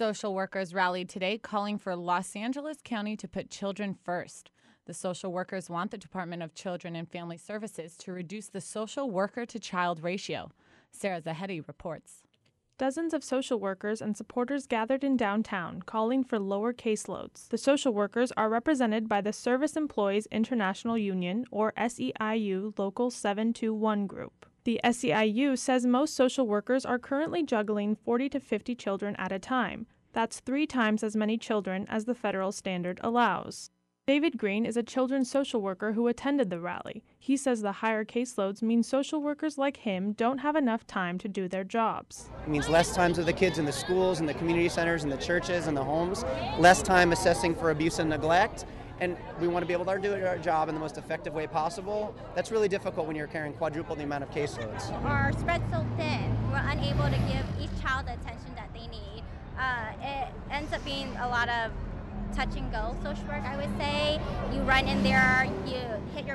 Social workers rallied today calling for Los Angeles County to put children first. The social workers want the Department of Children and Family Services to reduce the social worker to child ratio. Sarah Zahedi reports. Dozens of social workers and supporters gathered in downtown, calling for lower caseloads. The social workers are represented by the Service Employees International Union, or SEIU Local 721 group. The SEIU says most social workers are currently juggling 40 to 50 children at a time. That's three times as many children as the federal standard allows. David Green is a children's social worker who attended the rally. He says the higher caseloads mean social workers like him don't have enough time to do their jobs. It means less times with the kids in the schools and the community centers and the churches and the homes, less time assessing for abuse and neglect, and we want to be able to do our job in the most effective way possible. That's really difficult when you're carrying quadruple the amount of caseloads. Our spread's so thin, we're unable to give each child the attention that they need. Uh, it ends up being a lot of touch and go social work, I would say. You run in there, you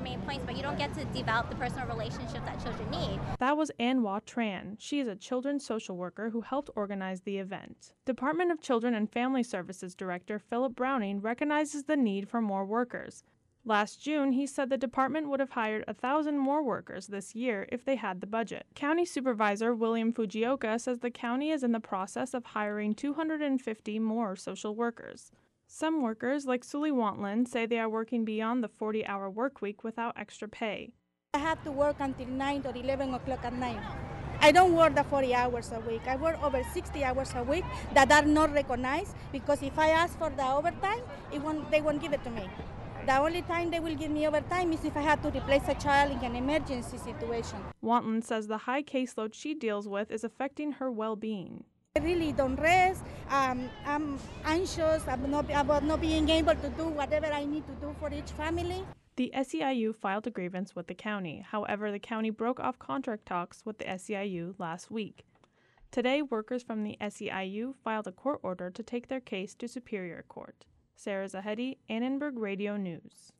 main points, but you don't get to develop the personal relationship that children need. That was Anwa Tran. She is a children's social worker who helped organize the event. Department of Children and Family Services Director Philip Browning recognizes the need for more workers. Last June, he said the department would have hired a thousand more workers this year if they had the budget. County Supervisor William Fujioka says the county is in the process of hiring 250 more social workers. Some workers, like Sully Wantland, say they are working beyond the 40 hour work week without extra pay. I have to work until 9 or 11 o'clock at night. I don't work the 40 hours a week. I work over 60 hours a week that are not recognized because if I ask for the overtime, won't, they won't give it to me. The only time they will give me overtime is if I have to replace a child in an emergency situation. Wantland says the high caseload she deals with is affecting her well being. I really don't rest. Um, I'm anxious not, about not being able to do whatever I need to do for each family. The SEIU filed a grievance with the county. However, the county broke off contract talks with the SEIU last week. Today, workers from the SEIU filed a court order to take their case to Superior Court. Sarah Zahedi, Annenberg Radio News.